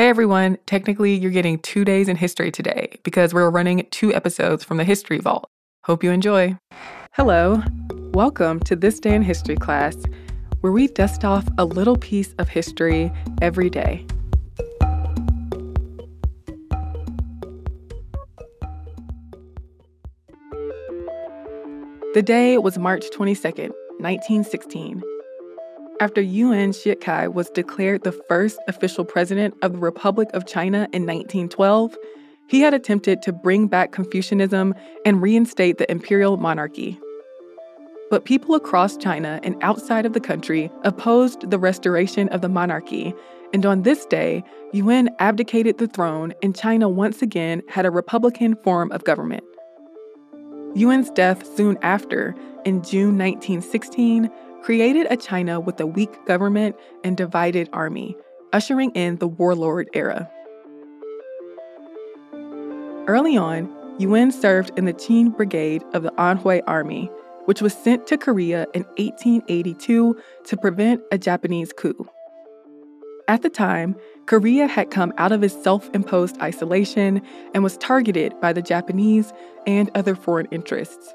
Hey everyone, technically you're getting two days in history today because we're running two episodes from the History Vault. Hope you enjoy. Hello, welcome to This Day in History class, where we dust off a little piece of history every day. The day was March 22nd, 1916 after Yuan Shikai was declared the first official president of the Republic of China in 1912, he had attempted to bring back Confucianism and reinstate the imperial monarchy. But people across China and outside of the country opposed the restoration of the monarchy, and on this day, Yuan abdicated the throne and China once again had a republican form of government. Yuan's death soon after, in June 1916, created a China with a weak government and divided army, ushering in the warlord era. Early on, Yuan served in the Qing Brigade of the Anhui Army, which was sent to Korea in 1882 to prevent a Japanese coup. At the time, Korea had come out of its self imposed isolation and was targeted by the Japanese and other foreign interests.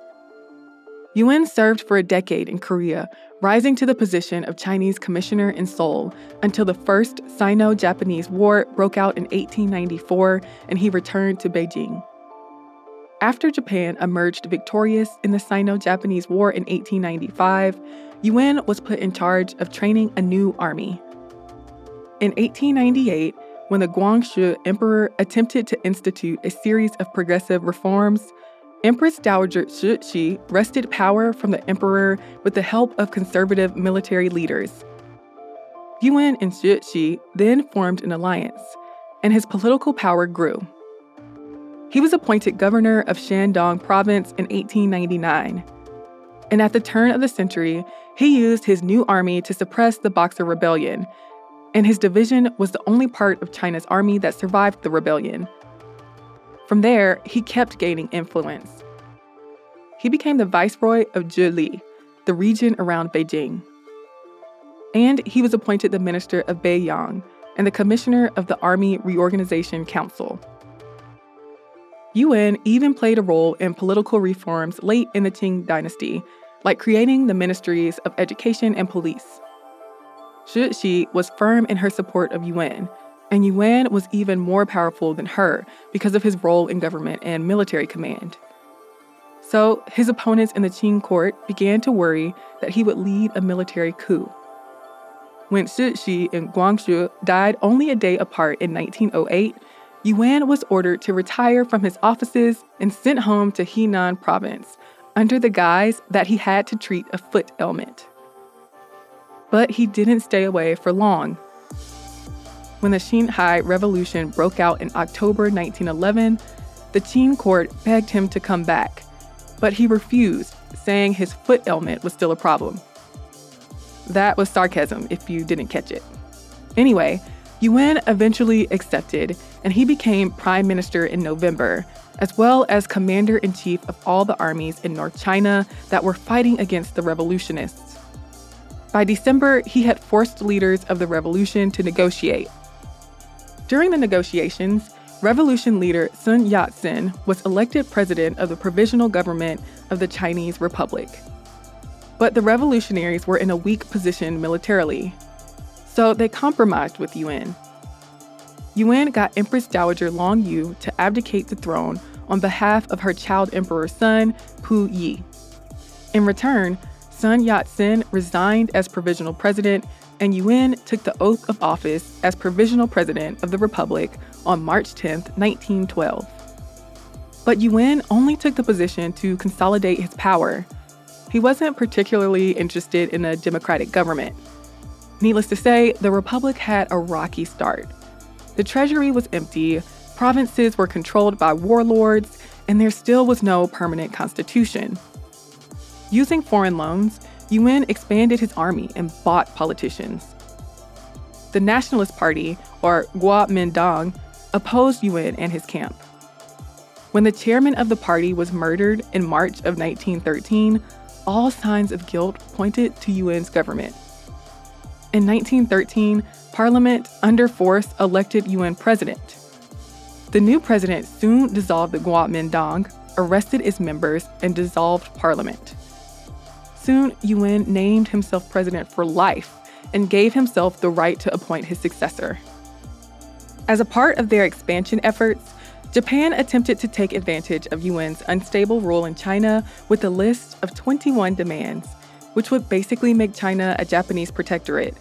Yuan served for a decade in Korea, rising to the position of Chinese commissioner in Seoul until the First Sino Japanese War broke out in 1894 and he returned to Beijing. After Japan emerged victorious in the Sino Japanese War in 1895, Yuan was put in charge of training a new army. In 1898, when the Guangxu Emperor attempted to institute a series of progressive reforms, Empress Dowager Cixi wrested power from the emperor with the help of conservative military leaders. Yuan and Cixi then formed an alliance, and his political power grew. He was appointed governor of Shandong province in 1899. And at the turn of the century, he used his new army to suppress the Boxer Rebellion, and his division was the only part of China's army that survived the rebellion. From there, he kept gaining influence. He became the viceroy of Zhili, the region around Beijing. And he was appointed the minister of Beiyang and the commissioner of the Army Reorganization Council. Yuan even played a role in political reforms late in the Qing dynasty, like creating the ministries of education and police. Cixi was firm in her support of Yuan and Yuan was even more powerful than her because of his role in government and military command. So, his opponents in the Qing court began to worry that he would lead a military coup. When Cixi and Guangxu died only a day apart in 1908, Yuan was ordered to retire from his offices and sent home to Henan province under the guise that he had to treat a foot ailment. But he didn't stay away for long when the Xinhai Revolution broke out in October 1911, the Qing court begged him to come back, but he refused, saying his foot ailment was still a problem. That was sarcasm if you didn't catch it. Anyway, Yuan eventually accepted, and he became prime minister in November, as well as commander in chief of all the armies in North China that were fighting against the revolutionists. By December, he had forced leaders of the revolution to negotiate, during the negotiations, revolution leader Sun Yat sen was elected president of the provisional government of the Chinese Republic. But the revolutionaries were in a weak position militarily, so they compromised with Yuan. Yuan got Empress Dowager Long Yu to abdicate the throne on behalf of her child emperor son, Pu Yi. In return, Sun Yat sen resigned as provisional president and Yuan took the oath of office as provisional president of the Republic on March 10, 1912. But Yuan only took the position to consolidate his power. He wasn't particularly interested in a democratic government. Needless to say, the Republic had a rocky start. The treasury was empty, provinces were controlled by warlords, and there still was no permanent constitution. Using foreign loans, Yuan expanded his army and bought politicians. The Nationalist Party, or Kuomintang, opposed Yuan and his camp. When the chairman of the party was murdered in March of 1913, all signs of guilt pointed to Yuan's government. In 1913, Parliament, under force, elected Yuan president. The new president soon dissolved the Kuomintang, arrested its members, and dissolved parliament. Soon, Yuan named himself president for life and gave himself the right to appoint his successor. As a part of their expansion efforts, Japan attempted to take advantage of Yuan's unstable rule in China with a list of 21 demands, which would basically make China a Japanese protectorate.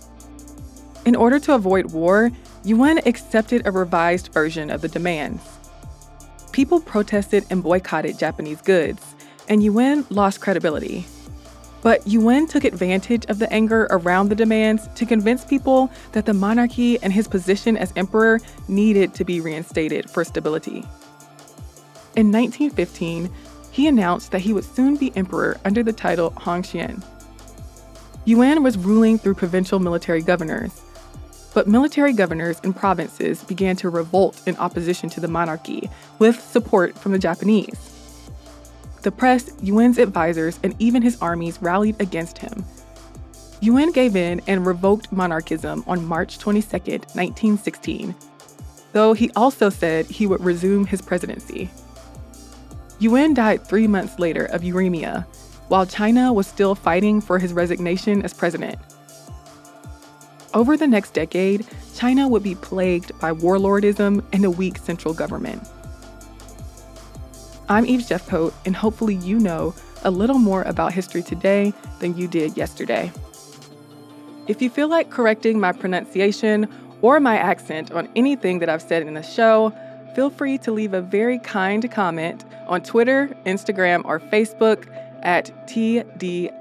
In order to avoid war, Yuan accepted a revised version of the demands. People protested and boycotted Japanese goods, and Yuan lost credibility. But Yuan took advantage of the anger around the demands to convince people that the monarchy and his position as emperor needed to be reinstated for stability. In 1915, he announced that he would soon be emperor under the title Hongxian. Yuan was ruling through provincial military governors, but military governors in provinces began to revolt in opposition to the monarchy with support from the Japanese. The press, Yuan's advisors, and even his armies rallied against him. Yuan gave in and revoked monarchism on March 22, 1916, though he also said he would resume his presidency. Yuan died three months later of uremia, while China was still fighting for his resignation as president. Over the next decade, China would be plagued by warlordism and a weak central government. I'm Eve Jeffcoat, and hopefully, you know a little more about history today than you did yesterday. If you feel like correcting my pronunciation or my accent on anything that I've said in the show, feel free to leave a very kind comment on Twitter, Instagram, or Facebook at TDIHC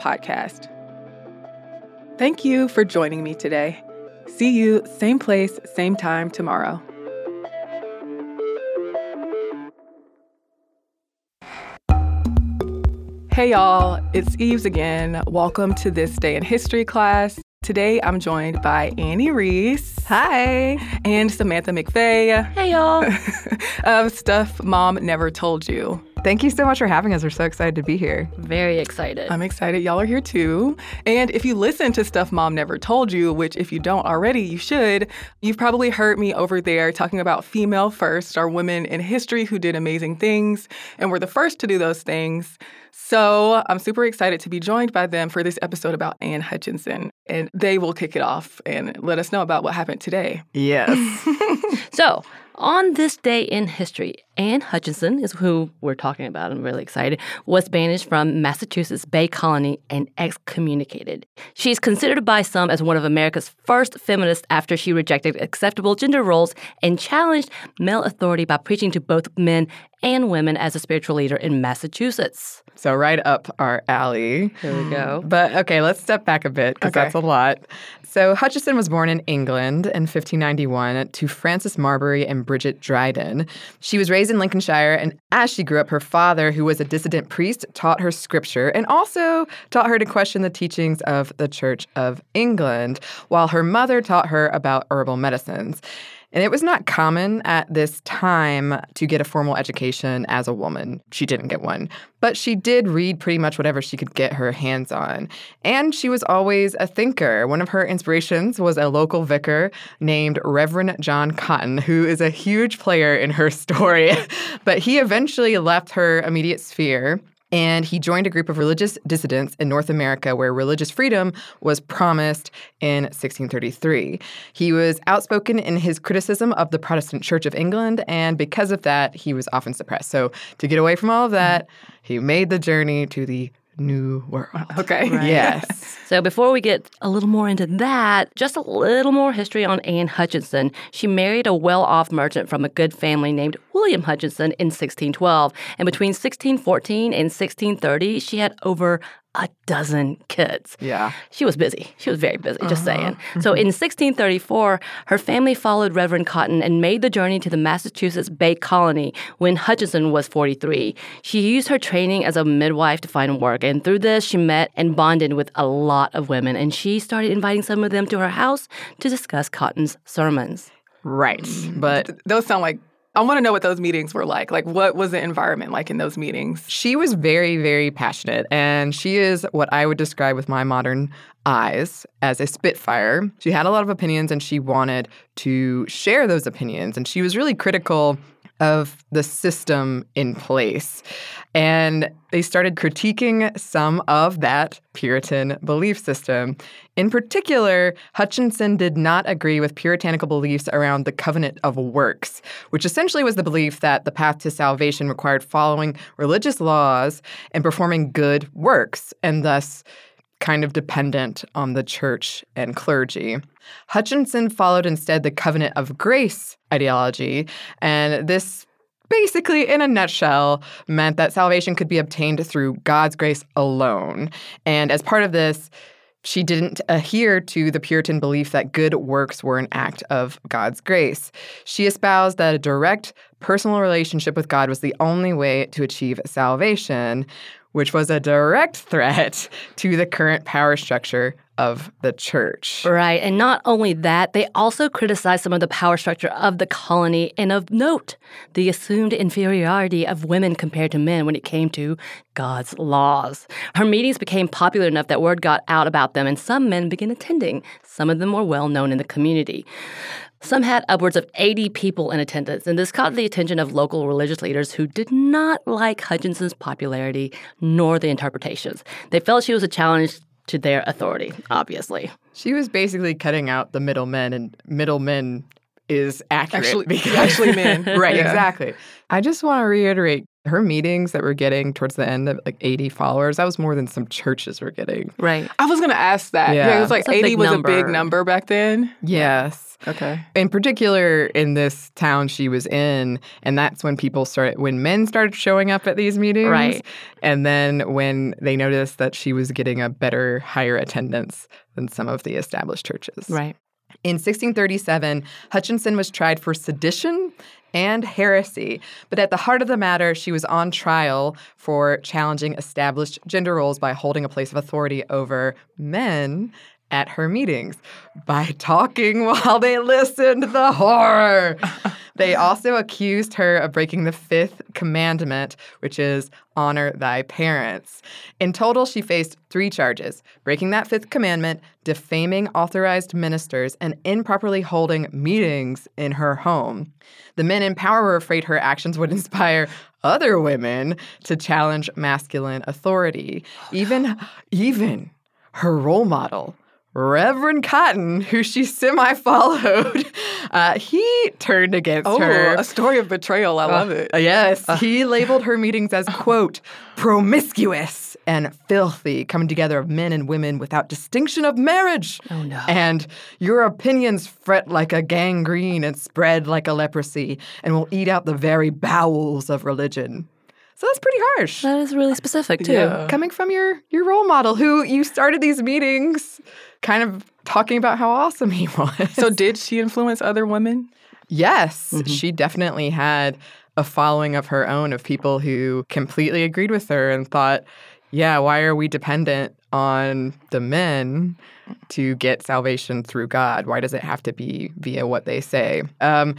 Podcast. Thank you for joining me today. See you same place, same time tomorrow. Hey y'all, it's Eves again. Welcome to this day in history class. Today I'm joined by Anney Reese. Hi. And Samantha McVey. Hey y'all. of Stuff Mom Never Told You. Thank you so much for having us. We're so excited to be here. Very excited. I'm excited. Y'all are here too. And if you listen to Stuff Mom Never Told You, which if you don't already, you should, you've probably heard me over there talking about female first, our women in history who did amazing things and were the first to do those things. So I'm super excited to be joined by them for this episode about Anne Hutchinson. And they will kick it off and let us know about what happened today. Yes. so, on this day in history, Anne Hutchinson is who we're talking about. I'm really excited. Was banished from Massachusetts Bay Colony and excommunicated. She's considered by some as one of America's first feminists after she rejected acceptable gender roles and challenged male authority by preaching to both men and women as a spiritual leader in Massachusetts. So, right up our alley. Here we go. But okay, let's step back a bit because Okay. that's a lot. So, Hutchinson was born in England in 1591 to Francis Marbury and Bridget Dryden. She was raised in Lincolnshire, and as she grew up, her father, who was a dissident priest, taught her scripture and also taught her to question the teachings of the Church of England, while her mother taught her about herbal medicines. And it was not common at this time to get a formal education as a woman. She didn't get one. But she did read pretty much whatever she could get her hands on. And she was always a thinker. One of her inspirations was a local vicar named Reverend John Cotton, who is a huge player in her story. but he eventually left her immediate sphere and he joined a group of religious dissidents in North America where religious freedom was promised in 1633. He was outspoken in his criticism of the Protestant Church of England, and because of that, he was often suppressed. So, to get away from all of that, he made the journey to the New World. Okay. Yes. So before we get a little more into that, just a little more history on Anne Hutchinson. She married a well-off merchant from a good family named William Hutchinson in 1612, and between 1614 and 1630, she had over a dozen kids. Yeah. She was busy. She was very busy, just uh-huh. saying. So mm-hmm. in 1634, her family followed Reverend Cotton and made the journey to the Massachusetts Bay Colony when Hutchinson was 43. She used her training as a midwife to find work, and through this, she met and bonded with a lot of women, and she started inviting some of them to her house to discuss Cotton's sermons. Right. Mm. But Those sound like I want to know what those meetings were like. Like, what was the environment like in those meetings? She was very, very passionate, and she is what I would describe with my modern eyes as a spitfire. She had a lot of opinions and she wanted to share those opinions, and she was really critical of the system in place. And they started critiquing some of that Puritan belief system. In particular, Hutchinson did not agree with puritanical beliefs around the covenant of works, which essentially was the belief that the path to salvation required following religious laws and performing good works, and thus kind of dependent on the church and clergy. Hutchinson followed instead the covenant of grace ideology, and this basically, in a nutshell, meant that salvation could be obtained through God's grace alone. And as part of this, she didn't adhere to the Puritan belief that good works were an act of God's grace. She espoused that a direct personal relationship with God was the only way to achieve salvation, which was a direct threat to the current power structure of the church. Right. And not only that, they also criticized some of the power structure of the colony and of note, the assumed inferiority of women compared to men when it came to God's laws. Her meetings became popular enough that word got out about them and some men began attending. Some of them were well known in the community. Some had upwards of 80 people in attendance, and this caught the attention of local religious leaders who did not like Hutchinson's popularity nor the interpretations. They felt she was a challenge to their authority, obviously. She was basically cutting out the middlemen, and middlemen is accurate. Actually, because- actually men. right, Yeah. exactly. I just want to reiterate her meetings that were getting towards the end of like 80 followers, that was more than some churches were getting. Right. I was gonna ask that. Yeah. it was like It's 80 big was a big number. number back then. Yes. Okay. In particular, in this town she was in, and that's when people started, when men started showing up at these meetings. Right. And then when they noticed that she was getting a better, higher attendance than some of the established churches. Right. In 1637, Hutchinson was tried for sedition and heresy. But at the heart of the matter, she was on trial for challenging established gender roles by holding a place of authority over men at her meetings by talking while they listened. The horror. They uh-huh. also accused her of breaking the fifth commandment, which is honor thy parents. In total, she faced three charges breaking that fifth commandment, defaming authorized ministers, and improperly holding meetings in her home. The men in power were afraid her actions would inspire other women to challenge masculine authority. Oh, even, even her role model, Reverend Cotton, who she semi followed, uh, he turned against her. Oh, her. a story of betrayal. I love it. Uh, yes, he labeled her meetings as, quote, promiscuous and filthy, coming together of men and women without distinction of marriage. Oh, no. And your opinions fret like a gangrene and spread like a leprosy and will eat out the very bowels of religion. So that's pretty harsh. That is really specific, too. Yeah. Coming from your your role model who you started these meetings kind of talking about how awesome he was. So, did she influence other women? Yes, she definitely had a following of her own of people who completely agreed with her and thought, yeah, why are we dependent on the men to get salvation through God? Why does it have to be via what they say? Um,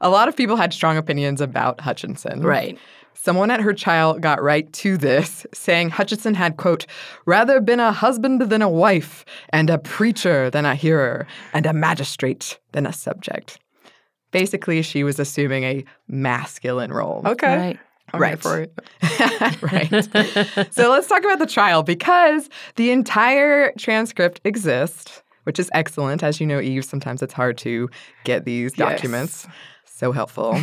a lot of people had strong opinions about Hutchinson. Right. Someone at her trial got right to this, saying Hutchinson had, quote, rather been a husband than a wife, and a preacher than a hearer, and a magistrate than a subject. Basically, she was assuming a masculine role. Okay. Right. I'm Right. for it. right. so let's talk about the trial because the entire transcript exists, which is excellent. As you know, Eve, sometimes it's hard to get these Yes. So helpful.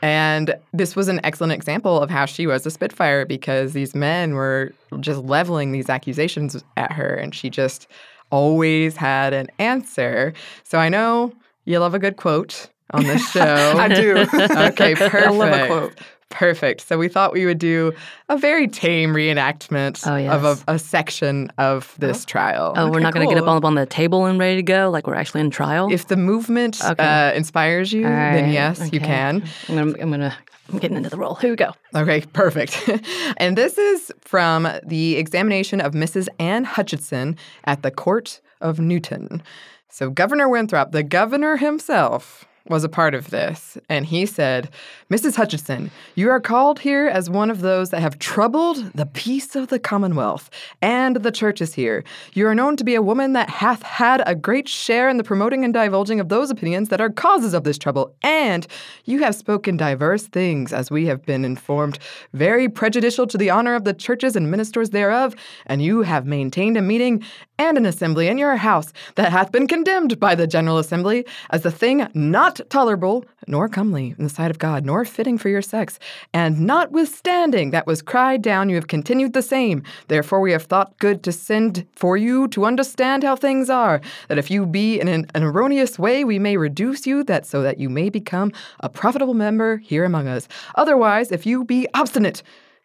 and this was an excellent example of how she was a Spitfire because these men were just leveling these accusations at her, and she just always had an answer. So I know you love a good quote on this show. I do. Okay, perfect. I love a quote. Perfect. So we thought we would do a very tame reenactment Oh, of a, a section of this trial. Oh, we're Okay, not going to get up cool. on, on the table and ready to go like we're actually in trial? If the movement Okay. uh, inspires you, All then right, yes, you can. I'm I'm gonna, I'm getting into the role. Here we go. Okay, perfect. and this is from the examination of Mrs. Anne Hutchinson at the Court of Newtown. So Governor Winthrop, the governor himself, was a part of this, and he said, Mrs. Hutchinson, you are called here as one of those that have troubled the peace of the Commonwealth, and the church is here. You are known to be a woman that hath had a great share in the promoting and divulging of those opinions that are causes of this trouble, and you have spoken diverse things, as we have been informed, very prejudicial to the honor of the churches and ministers thereof, and you have maintained a meeting and an assembly in your house that hath been condemned by the General Assembly as a thing not tolerable, nor comely in the sight of God, nor fitting for your sex. And notwithstanding that was cried down, you have continued the same. Therefore, we have thought good to send for you to understand how things are, that if you be in an, an erroneous way, we may reduce you, that so that you may become a profitable member here among us. Otherwise, if you be obstinate,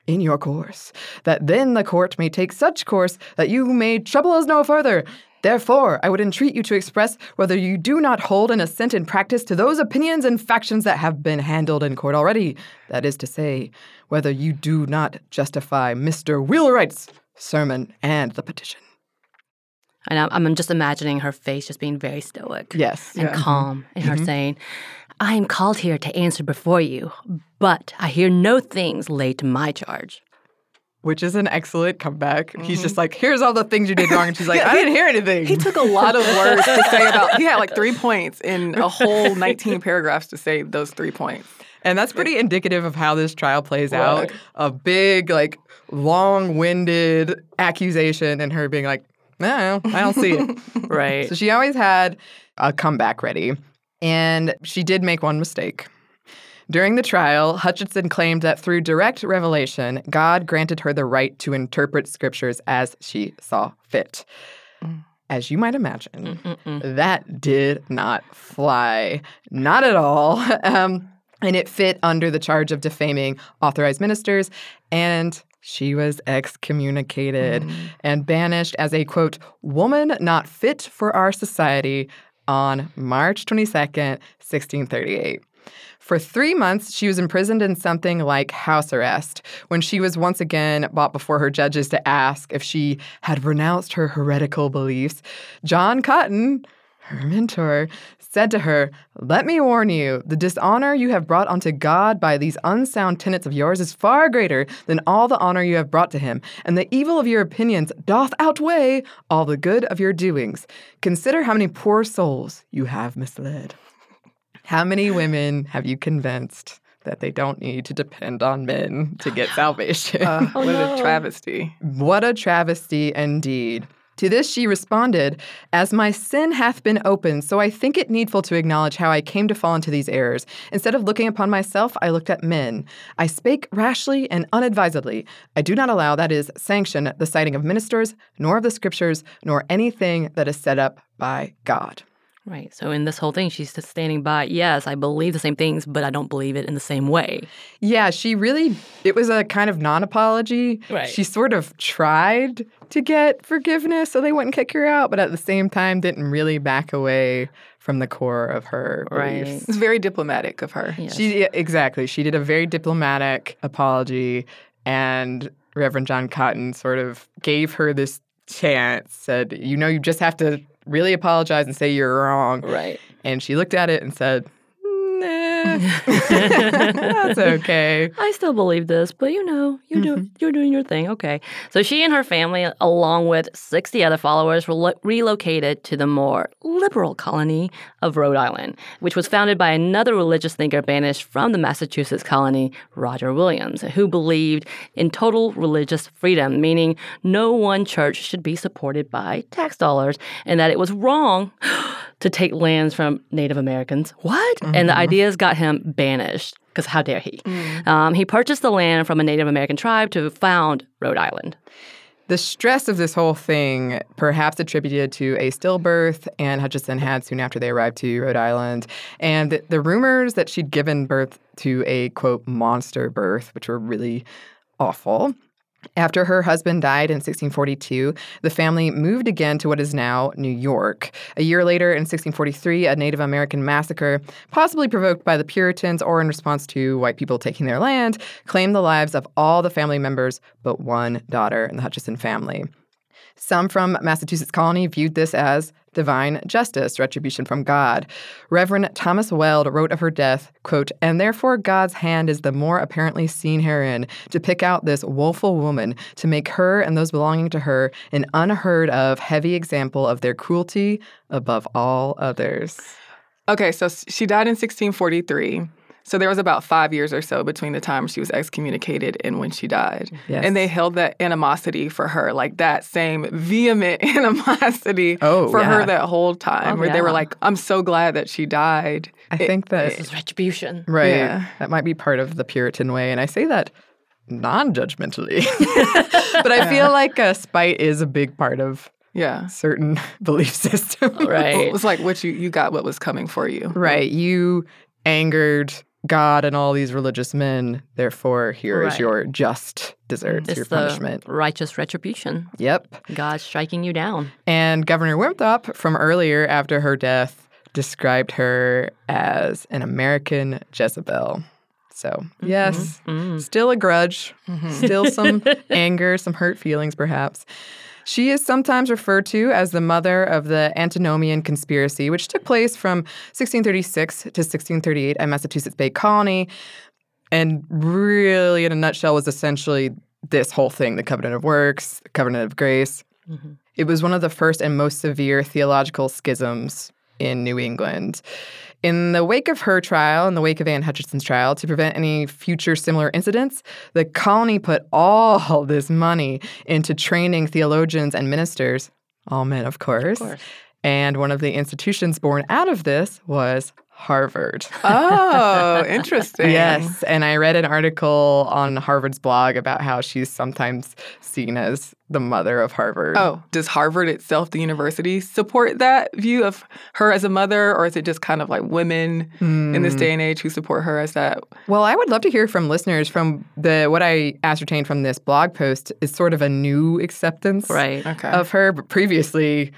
in your course, that then the court may take such course that you may trouble us no further. Therefore, I would entreat you to express whether you do not hold and assent in practice to those opinions and factions that have been handled in court already. That is to say, whether you do not justify Mr. Wheelwright's sermon and the petition. And I'm, I'm just imagining her face just being very stoic Yes. and mm-hmm. calm, and her mm-hmm. saying, I am called here to answer before you, but I hear no things laid to my charge. Which is an excellent comeback. He's just mm-hmm. like, here's all the things you did wrong. And she's like, I didn't hear anything. He took a lot of words to say about. He had like three points in a whole 19 paragraphs to say those three points. And that's pretty indicative of how this trial plays Well, out. A big, like, long-winded accusation, and her being like, "No, I don't see it." Right. so she always had a comeback ready, and she did make one mistake. During the trial, Hutchinson claimed that through direct revelation, God granted her the right to interpret scriptures as she saw fit. As you might imagine, that did not fly. Not at all. Um, and it fit under the charge of defaming authorized ministers. And she was excommunicated and banished as a quote, woman not fit for our society on March 22nd, 1638. For three months, she was imprisoned in something like house arrest when she was once again brought before her judges to ask if she had renounced her heretical beliefs. John Cotton, her mentor, said to her, Let me warn you, the dishonor you have brought unto God by these unsound tenets of yours is far greater than all the honor you have brought to him, and the evil of your opinions doth outweigh all the good of your doings. Consider how many poor souls you have misled. How many women have you convinced that they don't need to depend on men to get salvation? Uh, Oh, what no. a travesty. What a travesty indeed. To this she responded, As my sin hath been opened, so I think it needful to acknowledge how I came to fall into these errors. Instead of looking upon myself, I looked at men. I spake rashly and unadvisedly. I do not allow, that is, sanction, the citing of ministers, nor of the scriptures, nor anything that is set up by God. Right. So in this whole thing, she's just standing by, yes, I believe the same things, but I don't believe it in the same way. Yeah, she really, it was a kind of non apology. Right. She sort of tried to get forgiveness so they wouldn't kick her out, but at the same time didn't really back away from the core of her Right. beliefs. It's very diplomatic of her. Yes. She, yeah, exactly. She did a very diplomatic apology, and Reverend John Cotton sort of gave her this chance, said, You know, you just have to really apologize and say you're wrong. Right. And she looked at it and said, that's okay. I still believe this, but you know, you do, mm-hmm. you're doing your thing. Okay. So she and her family, along with 60 other followers, were lo- relocated to the more liberal colony of Rhode Island, which was founded by another religious thinker banished from the Massachusetts colony, Roger Williams, who believed in total religious freedom, meaning no one church should be supported by tax dollars, and that it was wrong to take lands from Native Americans. What? And the ideas got him banished because how dare he? Um, he purchased the land from a Native American tribe to found Rhode Island. The stress of this whole thing, perhaps attributed to a stillbirth Anne Hutchinson had soon after they arrived to Rhode Island, and the, the rumors that she'd given birth to a quote monster birth, which were really awful. After her husband died in 1642, the family moved again to what is now New York. A year later, in 1643, a Native American massacre, possibly provoked by the Puritans or in response to white people taking their land, claimed the lives of all the family members but one daughter in the Hutchinson family. Some from Massachusetts colony viewed this as divine justice, retribution from God. Reverend Thomas Weld wrote of her death, quote, and therefore God's hand is the more apparently seen herein to pick out this woeful woman, to make her and those belonging to her an unheard of heavy example of their cruelty above all others. Okay, so she died in 1643. So there was about five years or so between the time she was excommunicated and when she died. Yes. And they held that animosity for her, like that same vehement animosity Oh, for her that whole time, Oh, where they were like, I'm so glad that she died. I It- think that This is retribution. Right. Yeah. That might be part of the Puritan way. And I say that non judgmentally. but I feel like uh, spite is a big part of Yeah. certain belief systems. It Right. was like what you, you got what was coming for you. Right. You angered God and all these religious men. Therefore, here is Right. your just desserts, It's your punishment. righteous retribution. Yep. God striking you down. And Governor Winthrop, from earlier after her death, described her as an American Jezebel. So, yes, Mm. still a grudge, Mm-hmm. still some anger, some hurt feelings, perhaps. She is sometimes referred to as the mother of the Antinomian Conspiracy, which took place from 1636 to 1638 at Massachusetts Bay Colony. And really, in a nutshell, was essentially this whole thing the covenant of works, the covenant of grace. Mhm. It was one of the first and most severe theological schisms in New England. In the wake of her trial, in the wake of Anne Hutchinson's trial, to prevent any future similar incidents, the colony put all this money into training theologians and ministers, all men, of course. course. And one of the institutions born out of this was Harvard. Oh, interesting. Yes. And I read an article on Harvard's blog about how she's sometimes seen as the mother of Harvard. Oh, does Harvard itself, the university, support that view of her as a mother, or is it just kind of like women in this Hmm. day and age who support her as that? Well, I would love to hear from listeners from the what I ascertained from this blog post is sort of a new acceptance Right. Okay. of her, but previously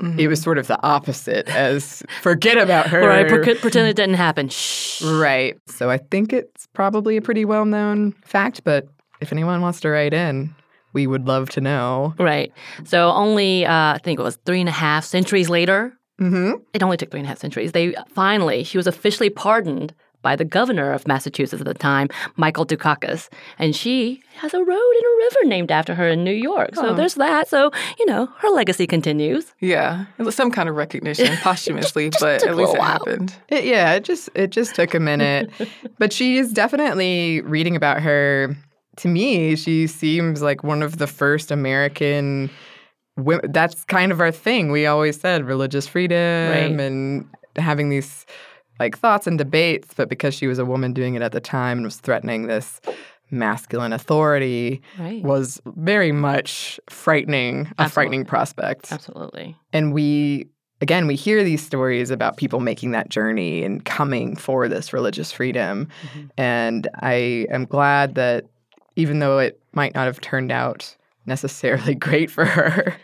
it was sort of the opposite as forget about her. Right. Pretend, pretend it didn't happen. Shh. Right. So I think it's probably a pretty well-known fact, but if anyone wants to write in, we would love to know. Right. So only, uh, I think it was three and a half centuries later. Mm-hmm. It only took three and a half centuries. They finally, she was officially pardoned by the governor of Massachusetts at the time, Michael Dukakis, and she has a road and a river named after her in New York. So Oh. there's that. So you know, her legacy continues. yeah, some kind of recognition posthumously, but at least it happened. It, yeah, it just it just took a minute, but she is definitely reading about her. To me, she seems like one of the first American. women. That's kind of our thing. We always said religious freedom Right. and having these like thoughts and debates, but because she was a woman doing it at the time and was threatening this masculine authority, Right. was very much frightening. A frightening prospect Absolutely. and we again we hear these stories about people making that journey and coming for this religious freedom Mhm. and i am glad that even though it might not have turned out necessarily great for her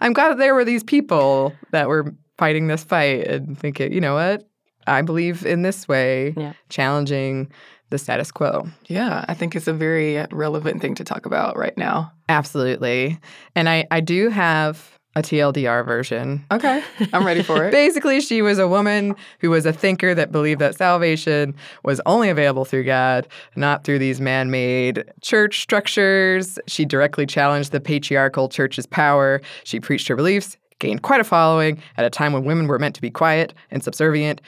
i'm glad that there were these people that were fighting this fight and thinking you know what i believe in this way Yeah. challenging the status quo Yeah, I think it's a very relevant thing to talk about right now. absolutely and i i do have a tldr version Okay, I'm ready for it. Basically, she was a woman who was a thinker that believed that salvation was only available through God, not through these man made church structures. She directly challenged the patriarchal church's power. She preached her beliefs, gained quite a following at a time when women were meant to be quiet and subservient.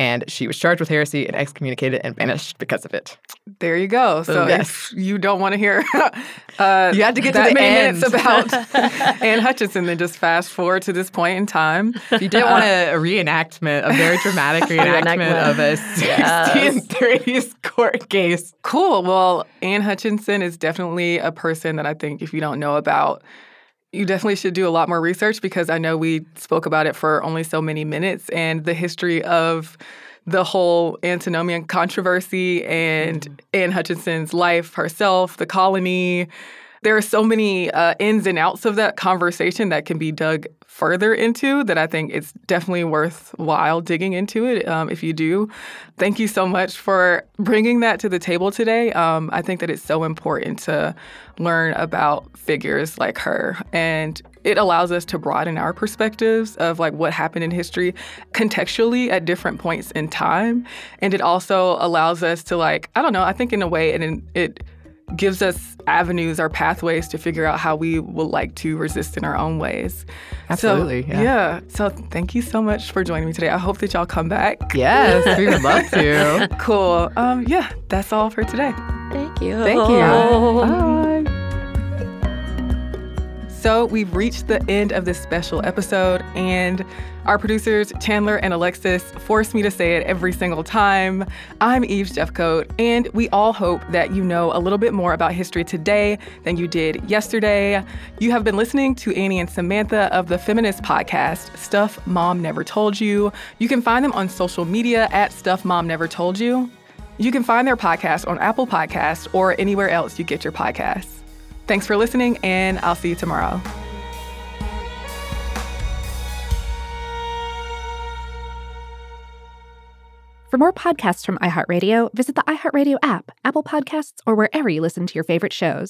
And she was charged with heresy and excommunicated and banished because of it. There you go. So Boom. if you don't want to hear, uh, You had to get to the end. minutes about Anne Hutchinson, then just fast forward to this point in time. If you didn't want a, a reenactment, a very dramatic reenactment of a Yes. 1630s court case, Cool. Well, Anne Hutchinson is definitely a person that I think if you don't know about, you definitely should do a lot more research because I know we spoke about it for only so many minutes and the history of the whole antinomian controversy and Anne Hutchinson's life herself, the colony. There are so many uh, ins and outs of that conversation that can be dug further into that I think it's definitely worthwhile digging into it um, if you do. Thank you so much for bringing that to the table today. Um, I think that it's so important to learn about figures like her and it allows us to broaden our perspectives of like what happened in history contextually at different points in time and it also allows us to like i don't know i think in a way it, it gives us avenues or pathways to figure out how we would like to resist in our own ways. Absolutely. So, yeah. yeah. So thank you so much for joining me today. I hope that y'all come back. Yes, we would love to. cool. Um, yeah, that's all for today. Thank you. Thank you. Bye. So we've reached the end of this special episode, and our producers, Chandler and Alexis, force me to say it every single time. I'm Eve Jeffcoat, and we all hope that you know a little bit more about history today than you did yesterday. You have been listening to Anney and Samantha of the feminist podcast, Stuff Mom Never Told You. You can find them on social media at Stuff Mom Never Told You. You can find their podcast on Apple Podcasts or anywhere else you get your podcasts. Thanks for listening, and I'll see you tomorrow. For more podcasts from iHeartRadio, visit the iHeartRadio app, Apple Podcasts, or wherever you listen to your favorite shows.